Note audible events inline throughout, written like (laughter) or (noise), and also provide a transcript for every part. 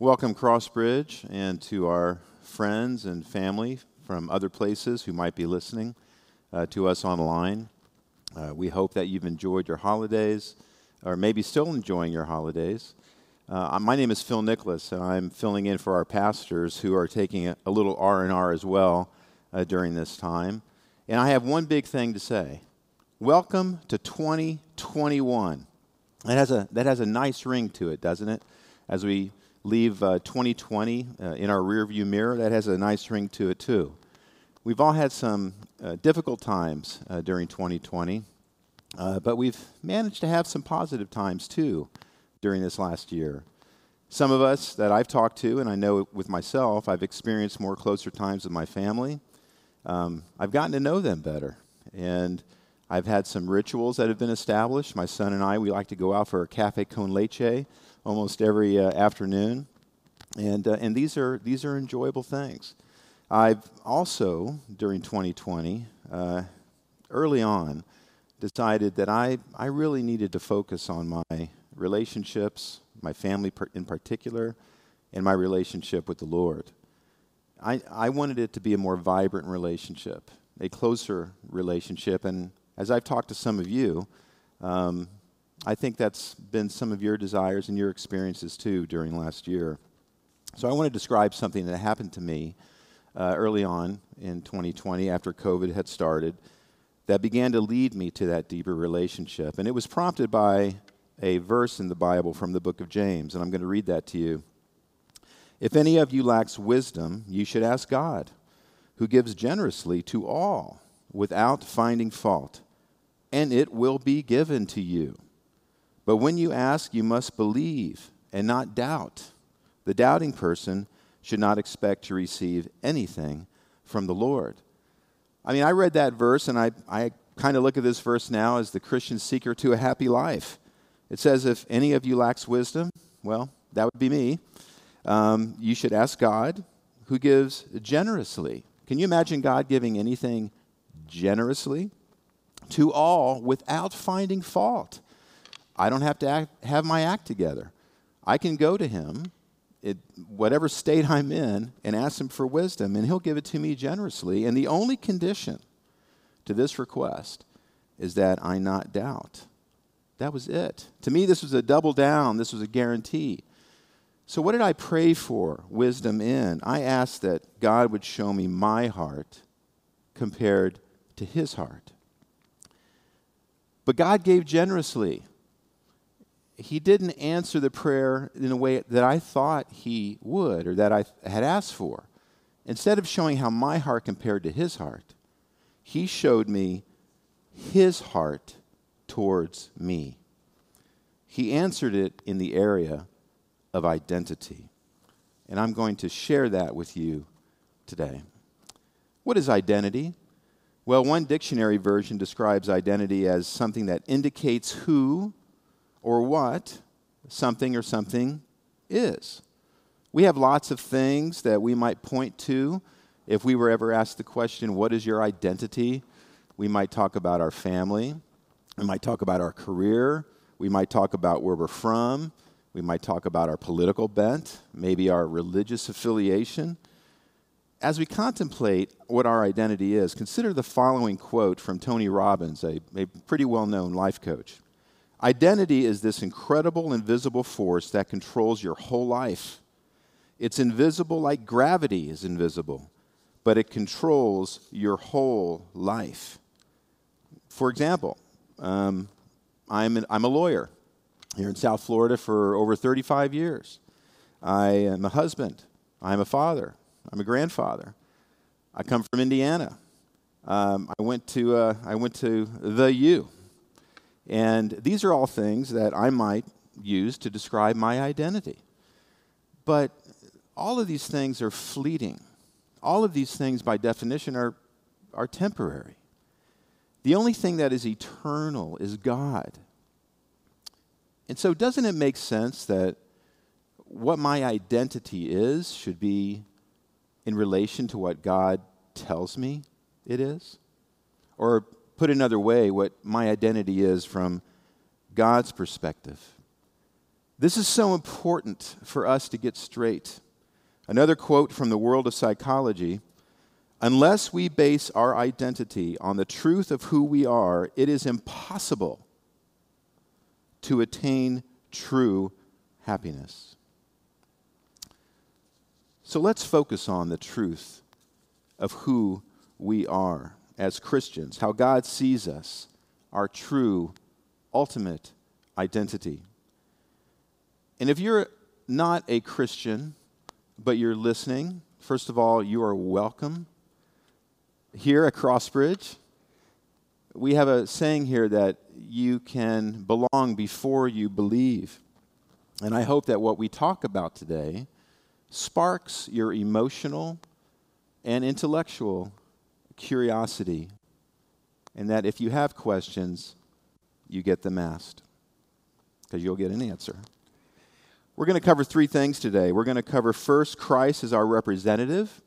Welcome, Crossbridge, and to our friends and family from other places who might be listening uh, to us online. Uh, we hope that you've enjoyed your holidays, or maybe still enjoying your holidays. Uh, my name is Phil Nicholas, and I'm filling in for our pastors who are taking a, a little R and R as well uh, during this time. And I have one big thing to say: Welcome to 2021. That has a that has a nice ring to it, doesn't it? As we leave uh, 2020 uh, in our rearview mirror, that has a nice ring to it too. We've all had some uh, difficult times uh, during 2020, uh, but we've managed to have some positive times too during this last year. Some of us that I've talked to, and I know with myself, I've experienced more closer times with my family. Um, I've gotten to know them better, and I've had some rituals that have been established. My son and I, we like to go out for a cafe con leche almost every uh, afternoon, and uh, and these are these are enjoyable things. I've also during 2020, uh, early on, decided that I I really needed to focus on my relationships, my family in particular, and my relationship with the Lord. I, I wanted it to be a more vibrant relationship, a closer relationship. And as I've talked to some of you, um, I think that's been some of your desires and your experiences too during last year. So I want to describe something that happened to me uh, early on in 2020 after COVID had started that began to lead me to that deeper relationship. And it was prompted by a verse in the Bible from the book of James, and I'm going to read that to you. If any of you lacks wisdom, you should ask God, who gives generously to all without finding fault, and it will be given to you. But when you ask, you must believe and not doubt. The doubting person should not expect to receive anything from the Lord. I mean, I read that verse, and I, I kind of look at this verse now as the Christian seeker to a happy life. It says, If any of you lacks wisdom, well, that would be me. Um, you should ask God, who gives generously. Can you imagine God giving anything generously? To all without finding fault. I don't have to act, have my act together. I can go to him, it, whatever state I'm in, and ask him for wisdom, and he'll give it to me generously. And the only condition to this request is that I not doubt. That was it. To me, this was a double down, this was a guarantee. So, what did I pray for wisdom in? I asked that God would show me my heart compared to his heart. But God gave generously he didn't answer the prayer in a way that I thought he would or that I had asked for. Instead of showing how my heart compared to his heart, he showed me his heart towards me. He answered it in the area of identity. And I'm going to share that with you today. What is identity? Well, one dictionary version describes identity as something that indicates who or what something or something is. We have lots of things that we might point to. If we were ever asked the question, What is your identity? we might talk about our family. We might talk about our career. We might talk about where we're from. We might talk about our political bent, maybe our religious affiliation. As we contemplate what our identity is, consider the following quote from Tony Robbins, a, a pretty well known life coach. Identity is this incredible invisible force that controls your whole life. It's invisible like gravity is invisible, but it controls your whole life. For example, um, I'm, an, I'm a lawyer here in South Florida for over 35 years. I am a husband. I'm a father. I'm a grandfather. I come from Indiana. Um, I went to uh, I went to the U and these are all things that I might use to describe my identity. But all of these things are fleeting. All of these things, by definition, are, are temporary. The only thing that is eternal is God. And so, doesn't it make sense that what my identity is should be in relation to what God tells me it is? Or put another way, what my identity is from God's perspective. This is so important for us to get straight. Another quote from the world of psychology Unless we base our identity on the truth of who we are, it is impossible to attain true happiness. So let's focus on the truth of who we are as Christians, how God sees us, our true, ultimate identity. And if you're not a Christian, but you're listening, first of all, you are welcome. Here at Crossbridge, we have a saying here that you can belong before you believe. And I hope that what we talk about today sparks your emotional and intellectual curiosity. And that if you have questions, you get them asked because you'll get an answer. We're going to cover three things today. We're going to cover first, Christ as our representative.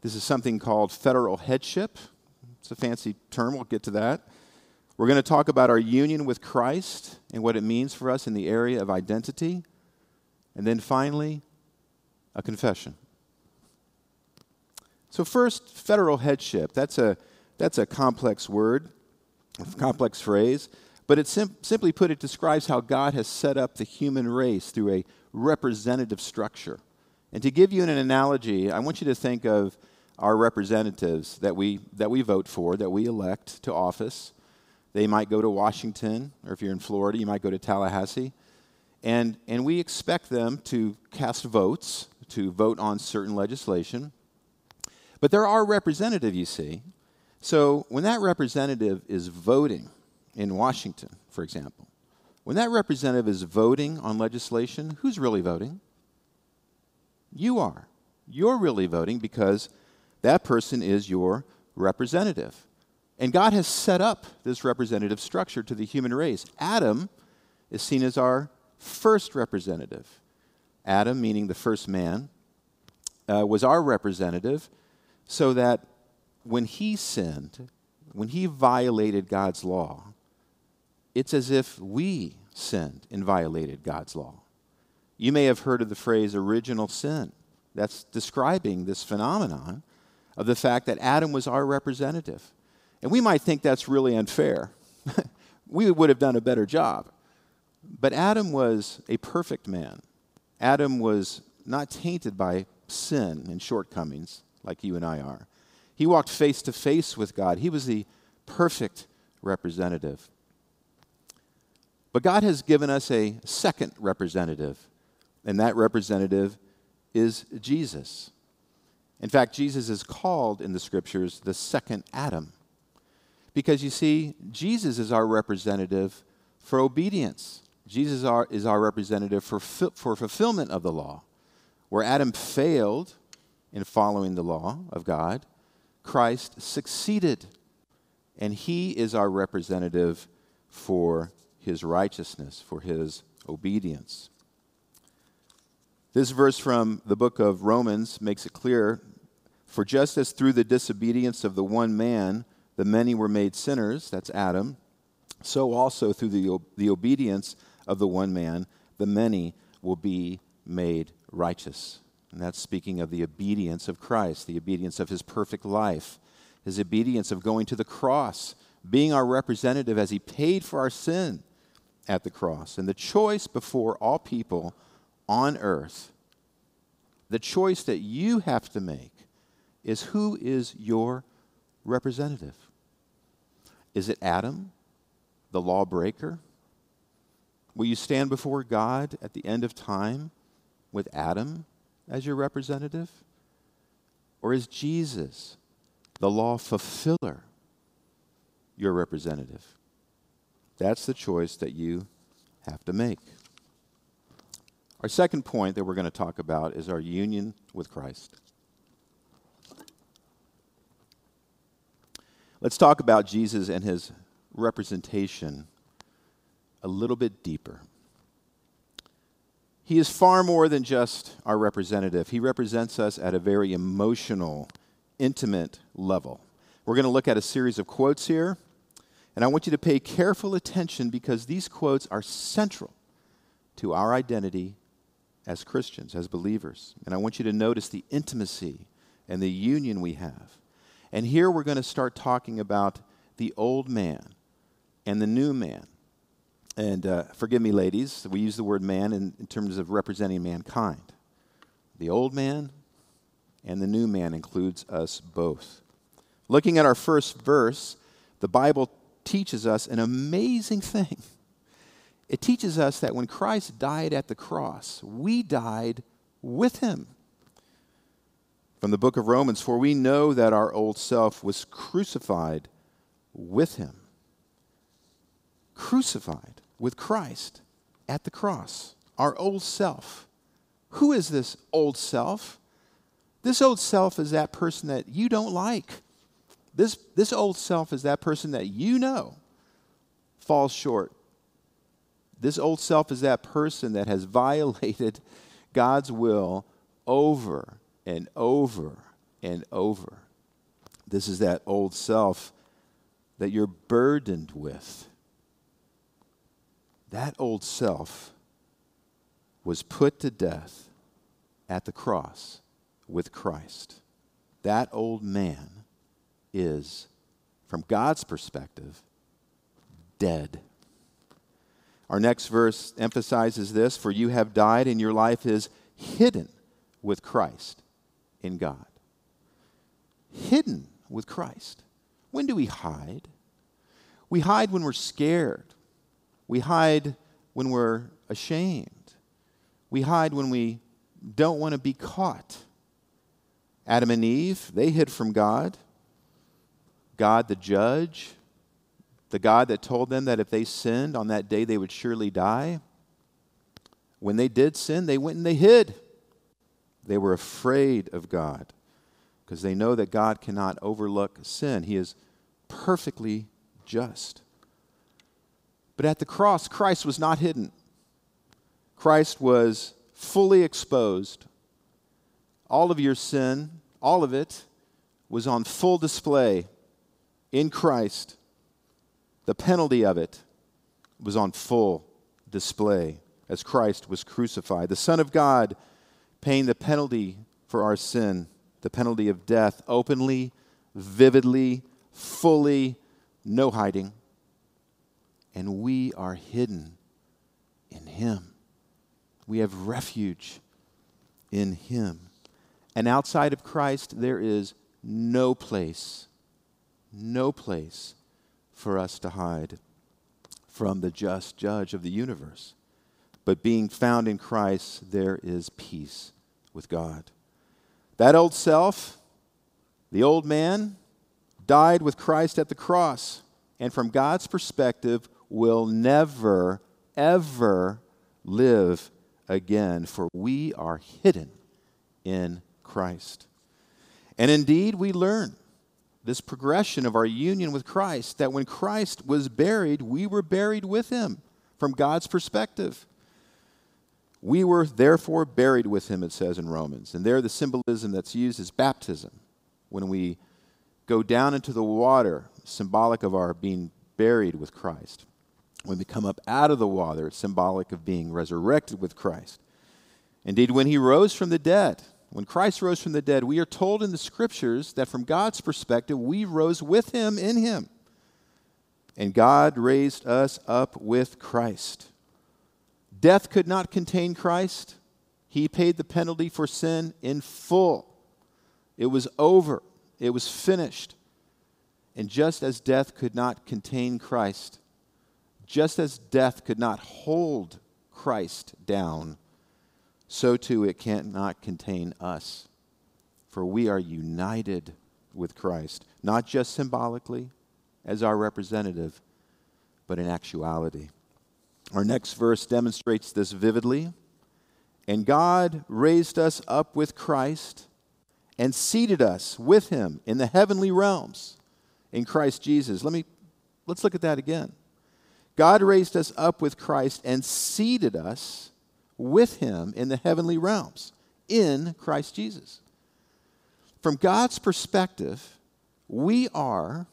This is something called federal headship. It's a fancy term, we'll get to that. We're going to talk about our union with Christ and what it means for us in the area of identity. And then finally, a confession. So, first, federal headship. That's a, that's a complex word, a complex phrase, but it sim- simply put, it describes how God has set up the human race through a representative structure. And to give you an analogy, I want you to think of our representatives that we, that we vote for, that we elect to office. They might go to Washington, or if you're in Florida, you might go to Tallahassee. And, and we expect them to cast votes, to vote on certain legislation. But they're our representative, you see. So when that representative is voting in Washington, for example, when that representative is voting on legislation, who's really voting? You are. You're really voting because that person is your representative. And God has set up this representative structure to the human race. Adam is seen as our first representative. Adam, meaning the first man, uh, was our representative so that when he sinned, when he violated God's law, it's as if we sinned and violated God's law. You may have heard of the phrase original sin. That's describing this phenomenon of the fact that Adam was our representative. And we might think that's really unfair. (laughs) we would have done a better job. But Adam was a perfect man. Adam was not tainted by sin and shortcomings like you and I are. He walked face to face with God. He was the perfect representative. But God has given us a second representative, and that representative is Jesus. In fact, Jesus is called in the scriptures the second Adam. Because you see, Jesus is our representative for obedience. Jesus is our representative for, for fulfillment of the law. Where Adam failed in following the law of God, Christ succeeded. And he is our representative for his righteousness, for his obedience. This verse from the book of Romans makes it clear for just as through the disobedience of the one man the many were made sinners, that's Adam, so also through the, the obedience of the one man, the many will be made righteous. And that's speaking of the obedience of Christ, the obedience of his perfect life, his obedience of going to the cross, being our representative as he paid for our sin at the cross. And the choice before all people on earth, the choice that you have to make is who is your representative? Is it Adam, the lawbreaker? Will you stand before God at the end of time with Adam as your representative? Or is Jesus, the law fulfiller, your representative? That's the choice that you have to make. Our second point that we're going to talk about is our union with Christ. Let's talk about Jesus and his representation a little bit deeper. He is far more than just our representative. He represents us at a very emotional, intimate level. We're going to look at a series of quotes here, and I want you to pay careful attention because these quotes are central to our identity as Christians, as believers. And I want you to notice the intimacy and the union we have. And here we're going to start talking about the old man and the new man. And uh, forgive me, ladies, we use the word man in, in terms of representing mankind. The old man and the new man includes us both. Looking at our first verse, the Bible teaches us an amazing thing. It teaches us that when Christ died at the cross, we died with him. From the book of Romans, for we know that our old self was crucified with him. Crucified with Christ at the cross. Our old self. Who is this old self? This old self is that person that you don't like. This, this old self is that person that you know falls short. This old self is that person that has (laughs) violated God's will over and over and over. This is that old self that you're burdened with. That old self was put to death at the cross with Christ. That old man is, from God's perspective, dead. Our next verse emphasizes this For you have died, and your life is hidden with Christ in God. Hidden with Christ. When do we hide? We hide when we're scared. We hide when we're ashamed. We hide when we don't want to be caught. Adam and Eve, they hid from God. God, the judge, the God that told them that if they sinned on that day, they would surely die. When they did sin, they went and they hid. They were afraid of God because they know that God cannot overlook sin. He is perfectly just. But at the cross, Christ was not hidden. Christ was fully exposed. All of your sin, all of it, was on full display in Christ. The penalty of it was on full display as Christ was crucified. The Son of God paying the penalty for our sin, the penalty of death, openly, vividly, fully, no hiding. And we are hidden in Him. We have refuge in Him. And outside of Christ, there is no place, no place for us to hide from the just judge of the universe. But being found in Christ, there is peace with God. That old self, the old man, died with Christ at the cross, and from God's perspective, will never, ever live again, for we are hidden in Christ. And indeed, we learn this progression of our union with Christ that when Christ was buried, we were buried with him from God's perspective. We were therefore buried with him, it says in Romans. And there, the symbolism that's used is baptism. When we go down into the water, symbolic of our being buried with Christ. When we come up out of the water, it's symbolic of being resurrected with Christ. Indeed, when he rose from the dead, when Christ rose from the dead, we are told in the scriptures that from God's perspective, we rose with him in him. And God raised us up with Christ. Death could not contain Christ. He paid the penalty for sin in full. It was over, it was finished. And just as death could not contain Christ, just as death could not hold Christ down, so too it cannot contain us. For we are united with Christ, not just symbolically as our representative, but in actuality. Our next verse demonstrates this vividly. And God raised us up with Christ and seated us with him in the heavenly realms in Christ Jesus. Let me let's look at that again. God raised us up with Christ and seated us with him in the heavenly realms in Christ Jesus. From God's perspective, we are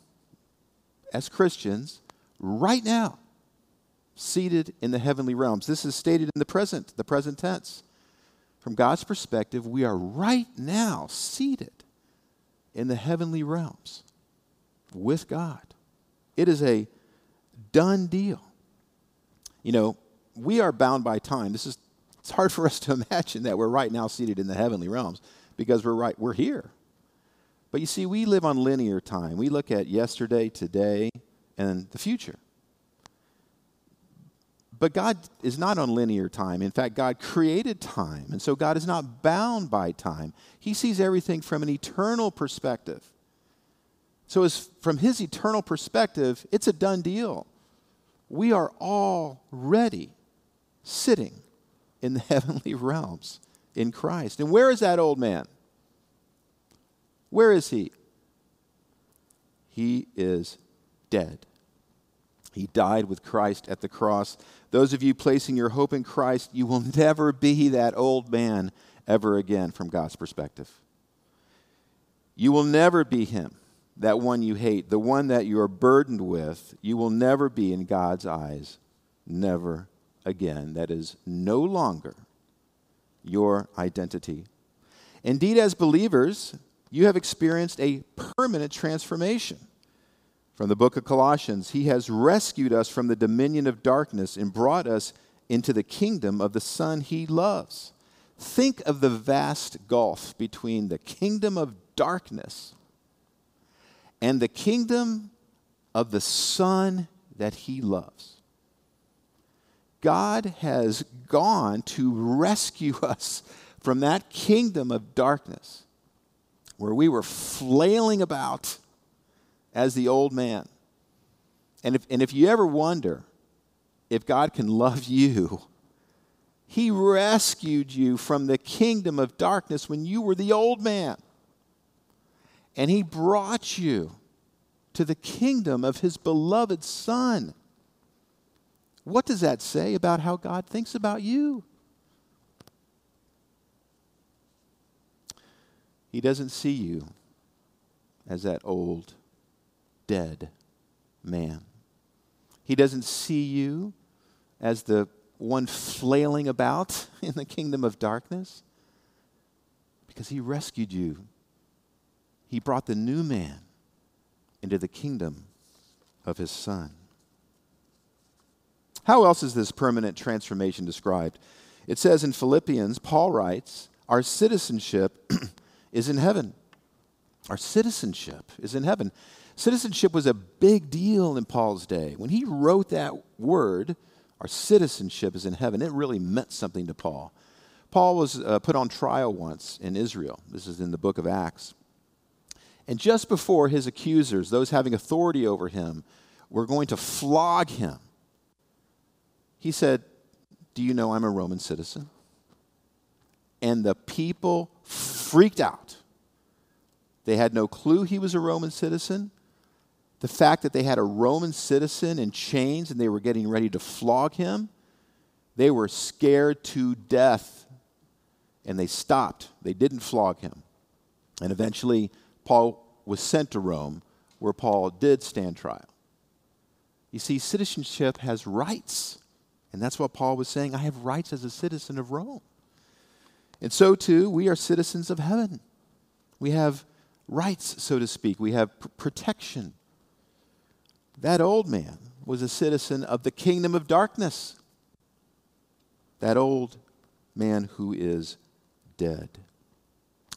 as Christians right now seated in the heavenly realms. This is stated in the present, the present tense. From God's perspective, we are right now seated in the heavenly realms with God. It is a done deal. You know, we are bound by time. This is it's hard for us to (laughs) imagine that we're right now seated in the heavenly realms because we're right we're here. But you see, we live on linear time. We look at yesterday, today, and the future. But God is not on linear time. In fact, God created time. And so God is not bound by time. He sees everything from an eternal perspective. So, as from his eternal perspective, it's a done deal. We are already sitting in the (laughs) heavenly realms in Christ. And where is that old man? Where is he? He is dead. He died with Christ at the cross. Those of you placing your hope in Christ, you will (laughs) never be that old man ever again from God's perspective. You will never be him, that one you hate, the one that you are burdened with. You will never be in God's eyes, never again. That is no longer your identity. Indeed, as believers, you have experienced a permanent transformation. From the book of Colossians, He has rescued us from the dominion of darkness and brought us into the kingdom of the Son He loves. Think of the vast gulf between the kingdom of darkness and the kingdom of the Son that He loves. God has gone to rescue (laughs) us from that kingdom of darkness where we were flailing about as the old man. And if, and if you ever wonder if God can love (laughs) you, He rescued you from the kingdom of darkness when you were the old man. And He brought you to the kingdom of His beloved Son. What does that say about how God thinks about you? He doesn't see you as that old, dead man. He doesn't see you as the one flailing about (laughs) in the kingdom of darkness because he rescued you. He brought the new man into the kingdom of his son. How else is this permanent transformation described? It says in Philippians, Paul writes, Our citizenship (clears throat) is in heaven. Our citizenship is in heaven. Citizenship was a big deal in Paul's day. When he wrote that word, our citizenship is in heaven, it really meant something to Paul. Paul was uh, put on trial once in Israel. This is in the book of Acts. And just before his accusers, those having authority over him, were going to flog him, he said, Do you know I'm a Roman citizen? And the people freaked out. They had no clue he was a Roman citizen. The fact that they had a Roman citizen in chains and they were getting ready to flog him, they were scared to death and they stopped. They didn't flog him. And eventually, Paul was sent to Rome, where Paul did stand trial. You see, citizenship has rights. And that's what Paul was saying. I have rights as a citizen of Rome. And so, too, we are citizens of heaven. We have rights, so to speak. We have pr- protection. That old man was a citizen of the kingdom of darkness. That old man who is dead.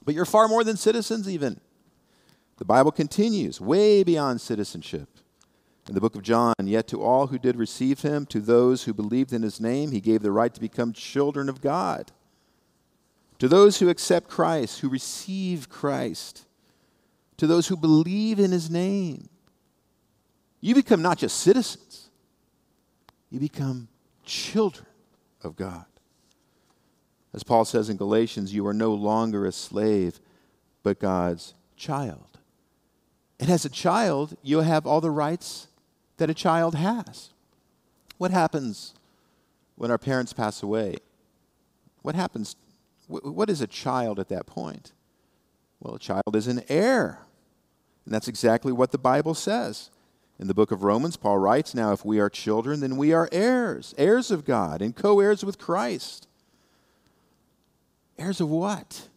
But you're far more than citizens, even. The Bible continues, way beyond citizenship. In the book of John, yet to all who did receive him, to those who believed in his name, he gave the right to become children of God to those who accept Christ, who receive Christ, to those who believe in his name, you become not just citizens, you become children of God. As Paul says in Galatians, you are no longer a slave, but God's child. And as a child, you have all the rights that a child has. What happens when our parents pass away? What happens what is a child at that point? Well, a child is an heir. And that's exactly what the Bible says. In the book of Romans, Paul writes, Now if we are children, then we are heirs, heirs of God, and co heirs with Christ. Heirs of what?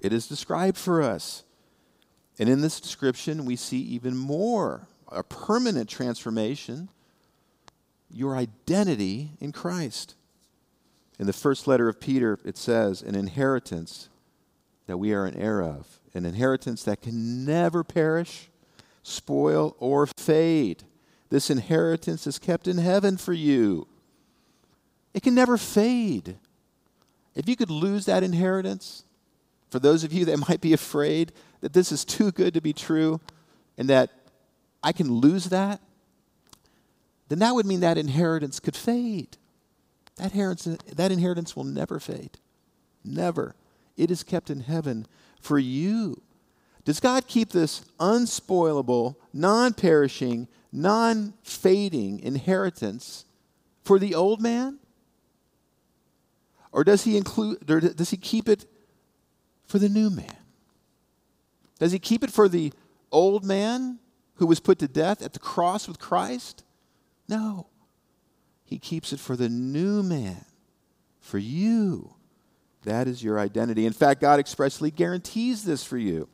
It is described for us. And in this description, we see even more a permanent transformation your identity in Christ. In the first letter of Peter, it says, an inheritance that we are an heir of, an inheritance that can never perish, spoil, or fade. This inheritance is kept in heaven for you. It can never fade. If you could lose that inheritance, for those of you that (laughs) might be afraid that this is too good to be true and that I can lose that, then that would mean that inheritance could fade. That inheritance, that inheritance will never fade. Never. It is kept in heaven for you. Does God keep this unspoilable, non perishing, non fading inheritance for the old man? Or does he include or does he keep it for the new man? Does he keep it for the old man who was put to death at the cross with Christ? No. He keeps it for the new man, for you. That is your identity. In fact, God expressly guarantees this for you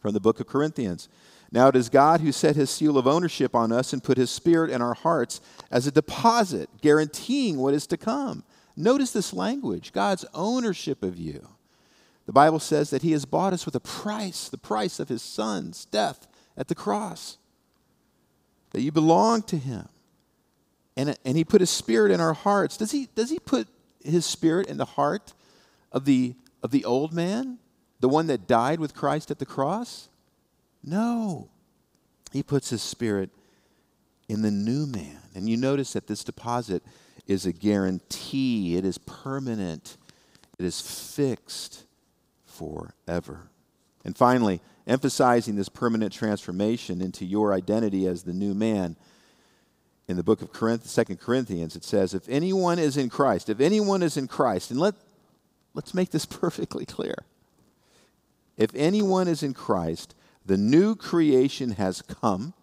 from the book of Corinthians. Now it is God who set his seal of ownership on us and put his spirit in our hearts as a deposit, guaranteeing what is to come. Notice this language God's ownership of you. The Bible says that he has bought us with a price, the price of his son's death at the cross, that you belong to him. And, and he put his spirit in our hearts. Does he, does he put his spirit in the heart of the, of the old man, the one that died with Christ at the cross? No. He puts his spirit in the new man. And you notice that this deposit is a guarantee, it is permanent, it is fixed forever. And finally, emphasizing this permanent transformation into your identity as the new man. In the book of Corinth, 2 Corinthians, it says, If anyone is in Christ, if anyone is in Christ, and let, let's make this (laughs) perfectly clear. If anyone is in Christ, the new creation has come,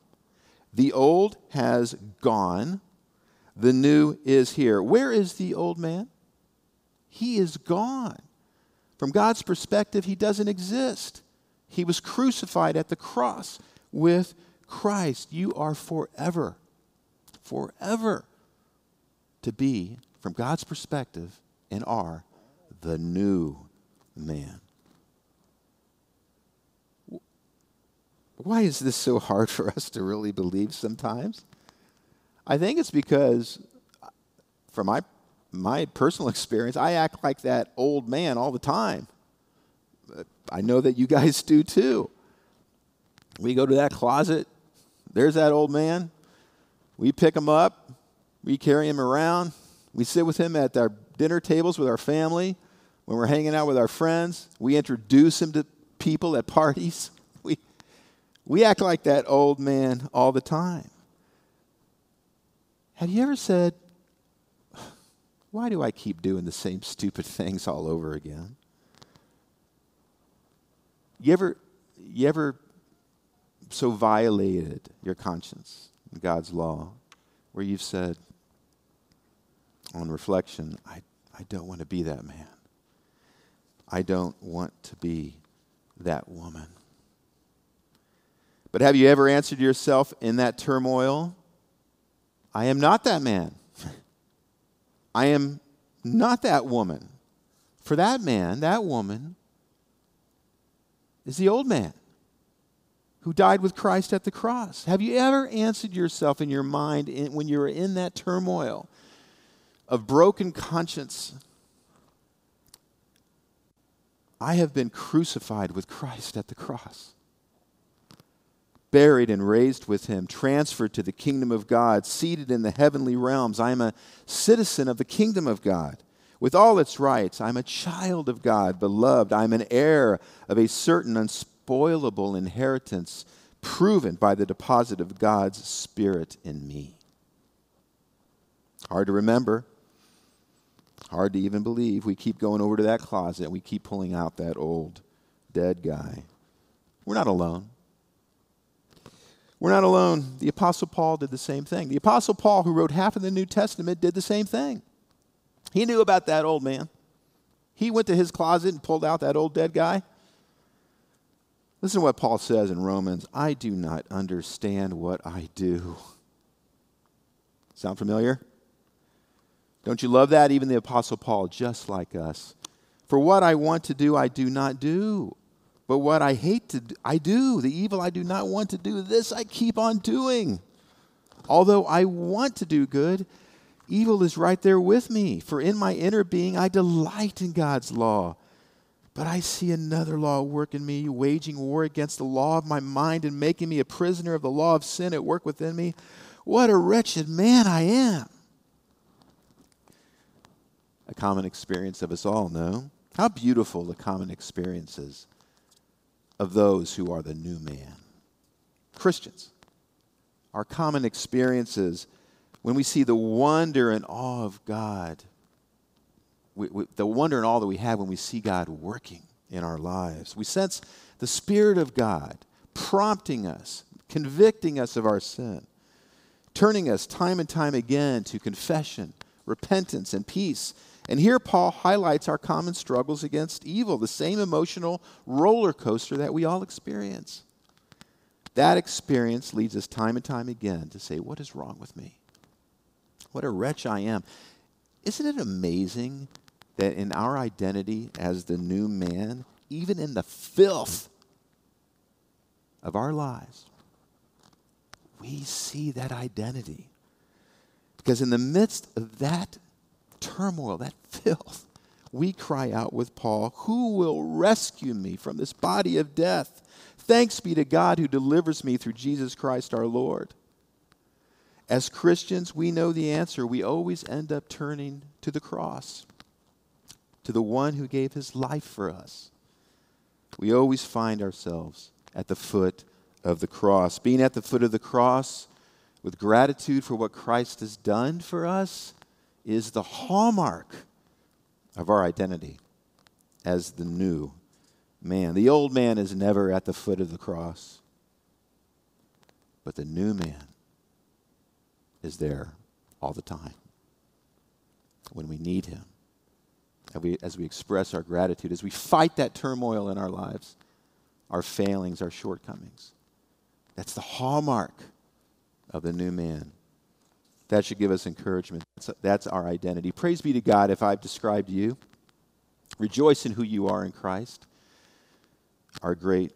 the old has gone, the new is here. Where is the old man? He is gone. From God's perspective, he doesn't exist. He was crucified at the cross with Christ. You are forever, forever to be, from God's perspective, and are the new man. Why is this so hard for us to really believe sometimes? I think it's because, from my my personal (laughs) experience, I act like that old man all the time. I know that you guys do too. We go to that closet, there's that old man. We pick him up, we carry him around, we sit with him at our dinner tables with our family. When we're hanging out with our friends, we introduce him to people at parties. (laughs) We, we act like that old man all the time. Have you ever said, why do I keep doing the same stupid (laughs) things all over again? You ever, you ever so violated your conscience and God's law where you've said, on reflection, I, I don't want to be that man. I don't want to be that woman. But have you ever answered yourself in that turmoil? I am not that man. I am not that woman. For that man, that woman, is the old man who died with Christ at the cross. Have you ever answered yourself in your mind in, when you were in that turmoil of broken conscience? I have been crucified with Christ at the cross buried and raised with him, transferred to the kingdom of God, seated in the heavenly realms. I am a citizen of the kingdom of God with all its rights. I'm a child of God, beloved. I'm an heir of a certain unspoilable inheritance proven by the deposit of God's Spirit in me. Hard to remember. Hard to even believe. We keep going over to that closet and we keep pulling out that old dead guy. We're not alone. We're not alone. The Apostle Paul did the same thing. The Apostle Paul, who wrote half of the New Testament, did the same thing. He knew about that old man. He went to his closet and pulled out that old dead guy. Listen to what Paul says in Romans I do not understand what I do. Sound familiar? Don't you love that? Even the Apostle Paul, just like us. For what I want to do, I do not do. But what I hate to do, I do. The evil I do not want to do, this I keep on doing. Although I want to do good, evil is right there with me. For in my inner being, I delight in God's law. But I see another law work in me, waging war against the law of my mind and making me a prisoner of the law of sin at work within me. What a wretched man I am. A common experience of us all, no? How beautiful the common experiences of those who are the new man. Christians, our common experiences when we see the wonder and awe of God, we, we, the wonder and awe that we have when we see God working in our lives. We sense the Spirit of God prompting us, convicting us of our sin, turning us time and time again to confession, repentance, and peace and here Paul highlights our common struggles against evil, the same emotional roller coaster that we all experience. That experience leads us time and time again to say, What is wrong with me? What a wretch I am. Isn't it amazing that in our identity as the new man, even in the filth of our lives, we see that identity? Because in the midst of that turmoil, that (laughs) filth, we cry out with Paul, Who will rescue me from this body of death? Thanks be to God who delivers me through Jesus Christ our Lord. As Christians, we know the answer. We always end up turning to the cross, to the one who gave his life for us. We always find ourselves at the foot of the cross. Being at the foot of the cross with gratitude for what Christ has done for us is the hallmark of our identity as the new man. The old man is never at the foot of the cross, but the new man is there all the time when we need him. As we, as we express our gratitude, as we fight that turmoil in our lives, our failings, our shortcomings. That's the hallmark of the new man. That should give us encouragement. That's, that's our identity. Praise be to God if I've described you. Rejoice in who you are in Christ, our great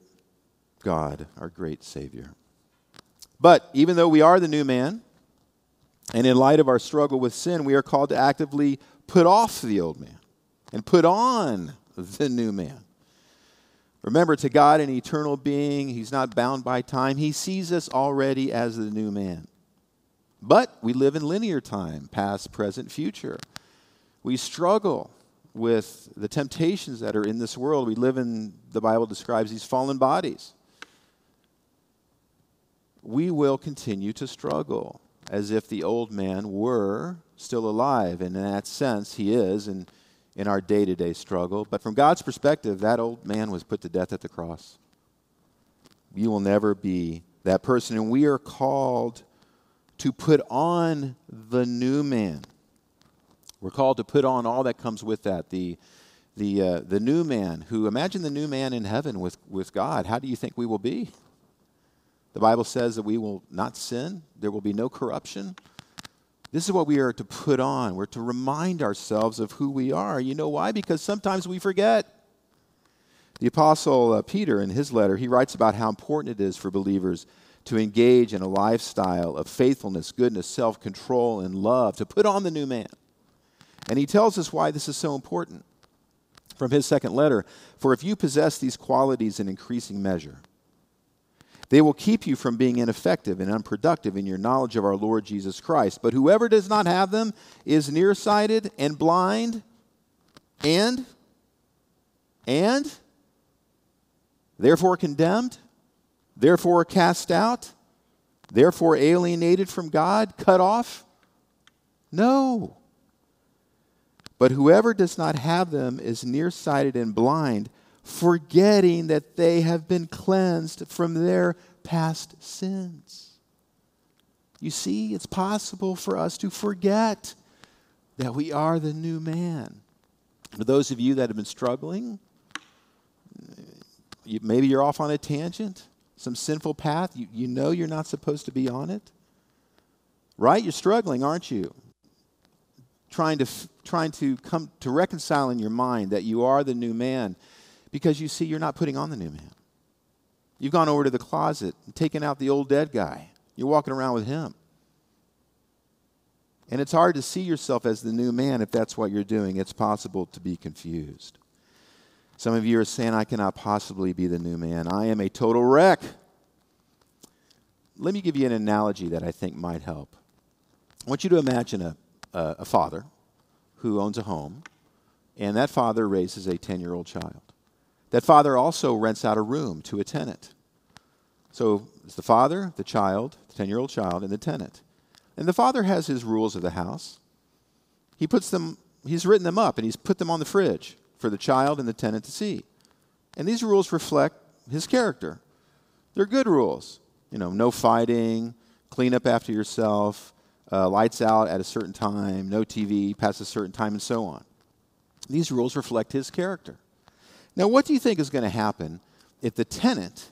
God, our great Savior. But even though we are the new man, and in light of our struggle with sin, we are called to actively put off the old man and put on the new man. Remember, to God, an eternal being, He's not bound by time. He sees us already as the new man. But we live in linear time, past, present, future. We struggle with the temptations that are in this world. We live in, the Bible describes these fallen bodies. We will continue to struggle as if the old man were still alive. And in that sense, he is in, in our day to day struggle. But from God's perspective, that old man was put to death at the cross. You will never be that person. And we are called to put on the new man. We're called to put on all that comes with that. The, the, uh, the new man who, imagine the new man in heaven with, with God. How do you think we will be? The Bible says that we will not sin, there will be no corruption. This is what we are to put on. We're to remind ourselves of who we are. You know why? Because sometimes we forget. The Apostle uh, Peter, in his letter, he writes about how important it is for believers to engage in a lifestyle of faithfulness, goodness, self control, and love, to put on the new man. And he tells us why this is so important from his second letter. For if you possess these qualities in increasing measure, they will keep you from being ineffective and unproductive in your knowledge of our Lord Jesus Christ. But whoever does not have them is nearsighted and blind and, and, therefore condemned therefore cast out, therefore alienated from God, cut off? No. But whoever does not have them is nearsighted and blind, forgetting that they have been cleansed from their past sins. You see, it's possible for us to forget that we are the new man. For those of you that have been struggling, maybe you're off on a tangent, some sinful path. You, you know you're not supposed to be on it. Right? You're struggling, aren't you? Trying to, trying to come to reconcile in your mind that you are the new man because you see you're not putting on the new man. You've gone over to the closet and taken out the old dead guy. You're walking around with him. And it's hard to see yourself as the new man if that's what you're doing. It's possible to be confused. Some of you are saying, I cannot possibly be the new man. I am a total wreck. Let me give you an analogy that I think might help. I want you to imagine a, a, a father who owns a home, and that father raises a 10 year old child. That father also rents out a room to a tenant. So it's the father, the child, the 10 year old child, and the tenant. And the father has his rules of the house. He puts them, he's written them up and he's put them on the fridge for the child and the tenant to see. And these rules reflect his character. They're good rules. You know, no fighting, clean up after yourself, uh, lights out at a certain time, no TV past a certain time, and so on. These rules reflect his character. Now, what do you think is going to happen if the tenant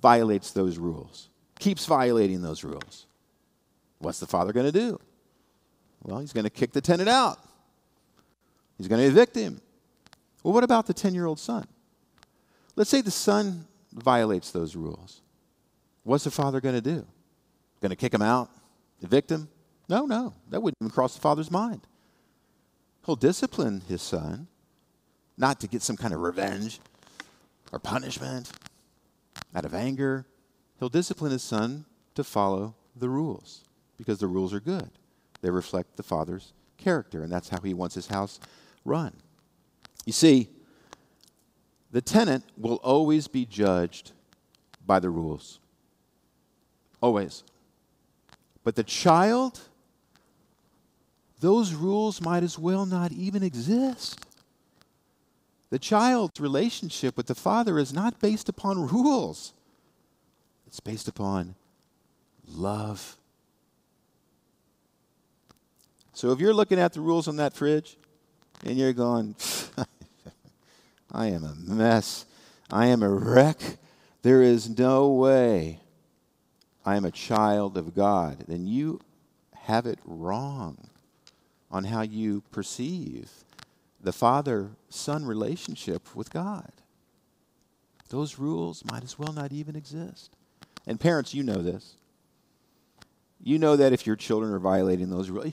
violates those rules, keeps violating those rules? What's the father going to do? Well, he's going to kick the tenant out. He's going to evict him. Well, what about the 10 year old son? Let's say the son violates those rules. What's the father going to do? Going to kick him out? Evict him? No, no. That wouldn't even cross the father's mind. He'll discipline his son, not to get some kind of revenge or punishment out of anger. He'll discipline his son to follow the rules because the rules are good. They reflect the Father's character, and that's how he wants his house run. You see, the tenant will always be judged by the rules. Always. But the child, those rules might as well not even exist. The child's relationship with the father is not based upon (laughs) rules, it's based upon love so if you're looking at the rules on that fridge and you're going, I am a mess, I am a wreck, there is no way I am a child of God, then you have it wrong on how you perceive the father son relationship with God. Those rules might as well not even exist. And parents, you know this. You know that if your children are violating those rules,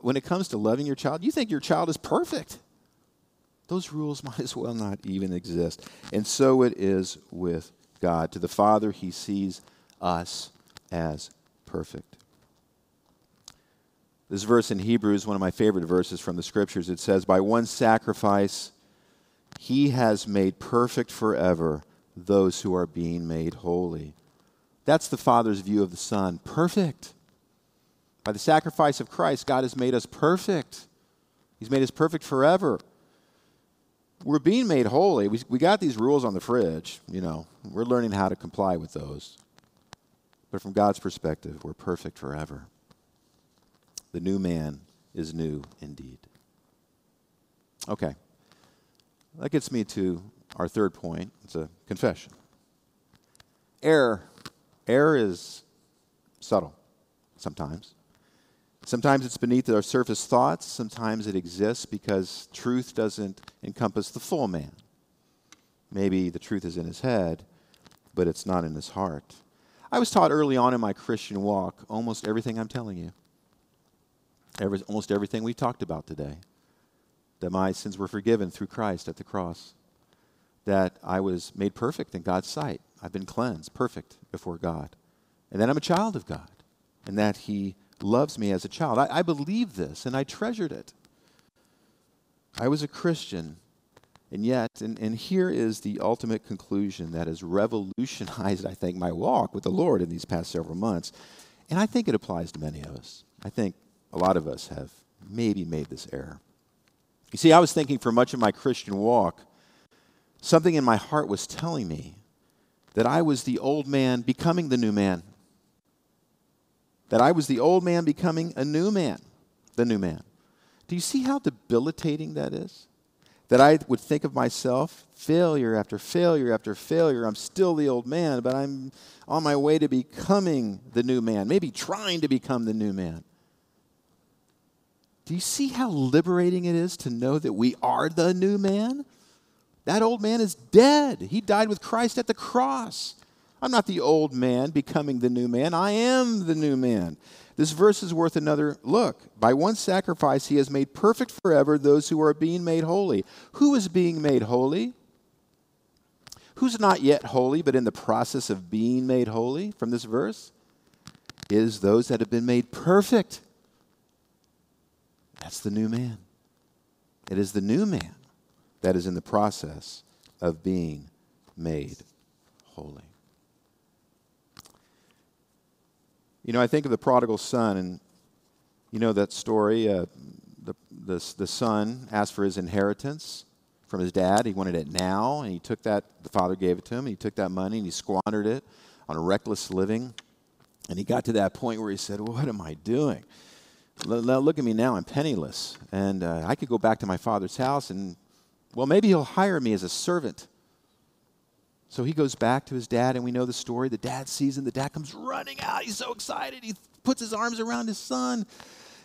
when it comes to loving your child, you think your child is perfect. Those rules (laughs) might as well not even exist. And so it is with God. To the Father, He sees us as perfect. This verse in Hebrews, one of my favorite verses from the scriptures, it says, By one sacrifice, He has made perfect forever those who are being made holy. That's the Father's view of the Son. Perfect. By the sacrifice of Christ, God has made us perfect. He's made us perfect forever. We're being made holy. We, we got these rules on the fridge, you know. We're learning how to comply with those. But from God's perspective, we're perfect forever. The new man is new indeed. Okay. That gets me to our third point. It's a confession. Error. Error is subtle sometimes. Sometimes it's beneath our surface thoughts. Sometimes it exists because truth doesn't encompass the full man. Maybe the truth is in his head, but it's not in his heart. I was taught early on in my Christian walk almost everything I'm telling you, every, almost everything we talked about today, that my sins were forgiven through Christ at the cross, that I was made perfect in God's sight. I've been cleansed, perfect before God, and that I'm a child of God, and that He loves me as a child. I, I believed this and I treasured it. I was a Christian, and yet, and, and here is the ultimate conclusion that has revolutionized, I think, my walk with the Lord in these past several months. And I think it applies to many of us. I think a lot of us have maybe made this error. You see, I was thinking for much of my Christian walk, something in my heart was telling me that I was the old man becoming the new man. That I was the old man becoming a new man, the new man. Do you see how debilitating that is? That I would think of myself failure after failure after failure. I'm still the old man, but I'm on my way to becoming the new man, maybe trying to become the new man. Do you see how liberating it is to know that we are the new man? That old man is dead. He died with Christ at the cross. I'm not the old man becoming the new man. I am the new man. This verse is worth another look. By one sacrifice, he has made perfect forever those who are being made holy. Who is being made holy? Who's not yet holy, but in the process of being made holy from this verse? Is those that have been made perfect. That's the new man. It is the new man that is in the process of being made holy. You know, I think of the prodigal son, and you know that story. Uh, the, the, the son asked for his inheritance from his dad. He wanted it now, and he took that, the father gave it to him, and he took that money and he squandered it on a reckless living. And he got to that point where he said, What am I doing? Look at me now, I'm penniless. And uh, I could go back to my father's house, and, well, maybe he'll hire me as a servant. So he goes back to his dad, and we know the story. The dad sees him. The dad comes running out. He's so excited. He puts his arms around his son.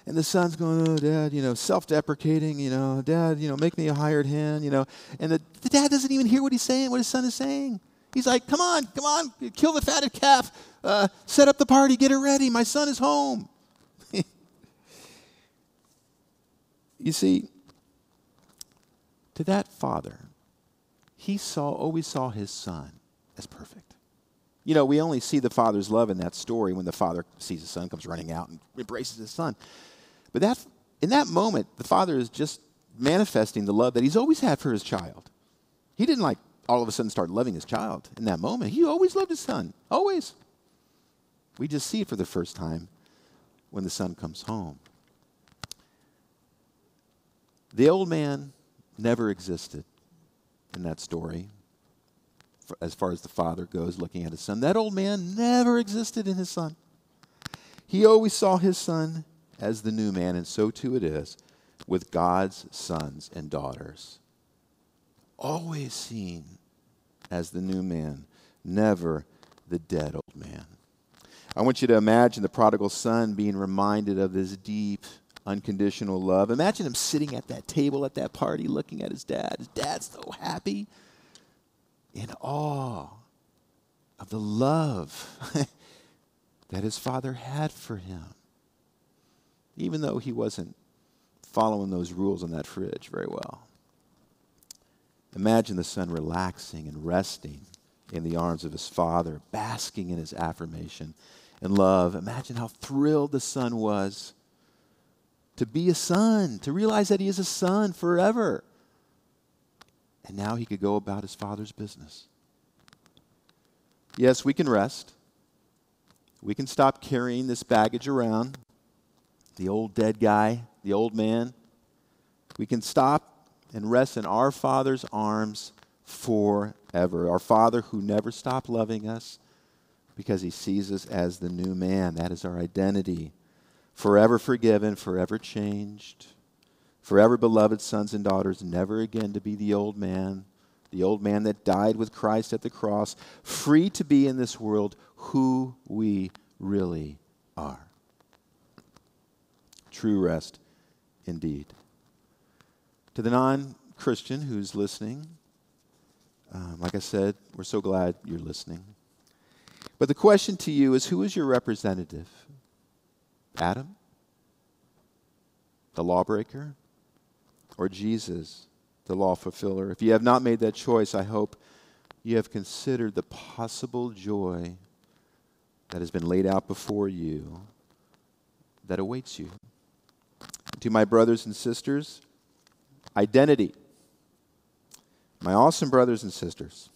And the son's going, oh, dad, you know, self deprecating, you know, dad, you know, make me a hired hand, you know. And the, the dad doesn't even hear what he's saying, what his son is saying. He's like, come on, come on, kill the fatted calf, uh, set up the party, get it ready. My son is home. (laughs) you see, to that father, he saw, always saw his son as perfect. You know, we only see the father's love in that story when the father sees his son, comes running out and embraces his son. But that, in that moment, the father is just manifesting the love that he's always had for his child. He didn't like all of a sudden start loving his child in that moment. He always loved his son, always. We just see it for the first time when the son comes home. The old man never existed in that story, as far as the father goes looking at his son. That old man never existed in his son. He always saw his son as the new man, and so too it is with God's sons and daughters. Always seen as the new man, never the dead old man. I want you to imagine the prodigal son being reminded of this deep, unconditional love. Imagine him sitting at that table at that party looking at his dad. His dad's so happy, in awe of the love (laughs) that his father had for him, even though he wasn't following those rules on that fridge very well. Imagine the son relaxing and resting in the arms of his father, basking in his affirmation and love. Imagine how thrilled the son was to be a son, to realize that he is a son forever. And now he could go about his father's business. Yes, we can rest. We can stop carrying this baggage around the old dead guy, the old man. We can stop and rest in our Father's arms forever. Our Father who never stopped loving us because he sees us as the new man. That is our identity forever forgiven, forever changed, forever beloved sons and daughters, never again to be the old man, the old man that died with Christ at the cross, free to be in this world who we really are. True rest indeed. To the non Christian who's listening, um, like I said, we're so glad you're listening. But the question to you is who is your representative? Adam, the lawbreaker, or Jesus, the law fulfiller? If you have not made that choice, I hope you have considered the possible joy that has been laid out before you that awaits you. To my brothers and sisters, identity. My awesome brothers and sisters,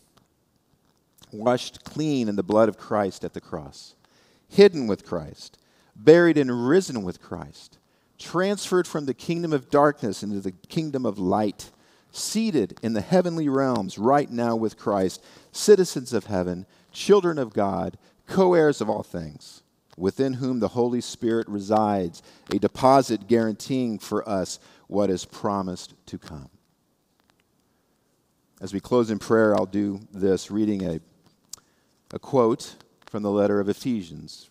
washed clean in the blood of Christ at the cross, hidden with Christ buried and risen with Christ, transferred from the kingdom of darkness into the kingdom of light, seated in the heavenly realms right now with Christ, citizens of heaven, children of God, co heirs of all things, within whom the Holy Spirit resides, a deposit guaranteeing for us what is promised to come. As we close in prayer, I'll do this reading a, a quote from the letter of Ephesians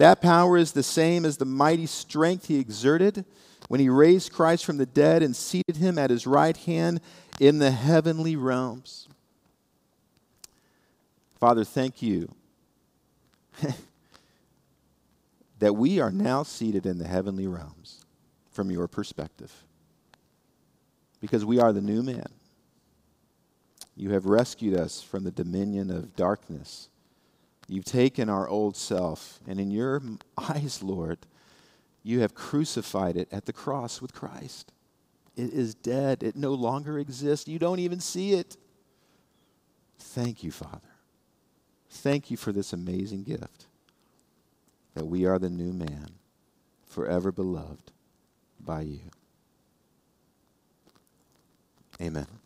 That power is the same as the mighty strength he exerted when he raised Christ from the dead and seated him at his right hand in the heavenly realms. Father, thank you (laughs) that we are now seated in the heavenly realms from your perspective because we are the new man. You have rescued us from the dominion of darkness. You've taken our old self, and in your eyes, Lord, you have crucified it at the cross with Christ. It is dead, it no longer exists. You don't even see it. Thank you, Father. Thank you for this amazing gift that we are the new man, forever beloved by you. Amen.